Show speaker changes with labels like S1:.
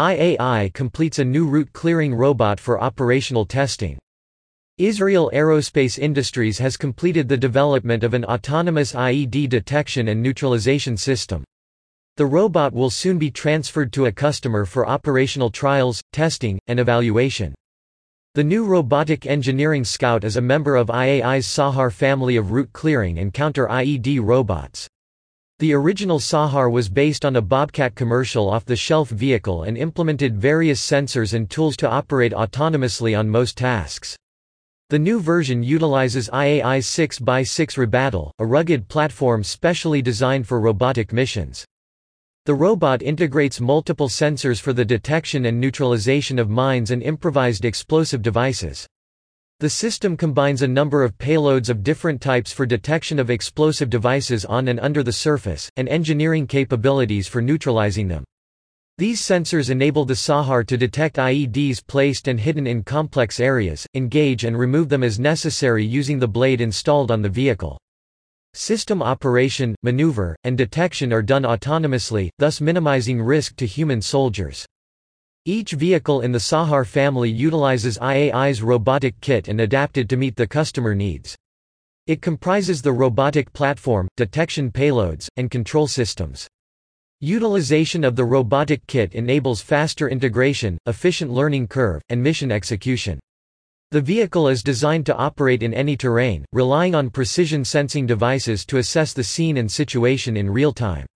S1: IAI completes a new route-clearing robot for operational testing. Israel Aerospace Industries has completed the development of an autonomous IED detection and neutralization system. The robot will soon be transferred to a customer for operational trials, testing, and evaluation. The new robotic engineering Scout is a member of IAI's Sahar family of route clearing and counter IED robots. The original Sahar was based on a Bobcat commercial off-the-shelf vehicle and implemented various sensors and tools to operate autonomously on most tasks. The new version utilizes IAI's 6x6 Robattle, a rugged platform specially designed for robotic missions. The robot integrates multiple sensors for the detection and neutralization of mines and improvised explosive devices. The system combines a number of payloads of different types for detection of explosive devices on and under the surface, and engineering capabilities for neutralizing them. These sensors enable the Sahar to detect IEDs placed and hidden in complex areas, engage and remove them as necessary using the blade installed on the vehicle. System operation, maneuver, and detection are done autonomously, thus minimizing risk to human soldiers. Each vehicle in the Sahar family utilizes IAI's robotic kit and adapted to meet the customer needs. It comprises the robotic platform, detection payloads, and control systems. Utilization of the robotic kit enables faster integration, efficient learning curve, and mission execution. The vehicle is designed to operate in any terrain, relying on precision sensing devices to assess the scene and situation in real time.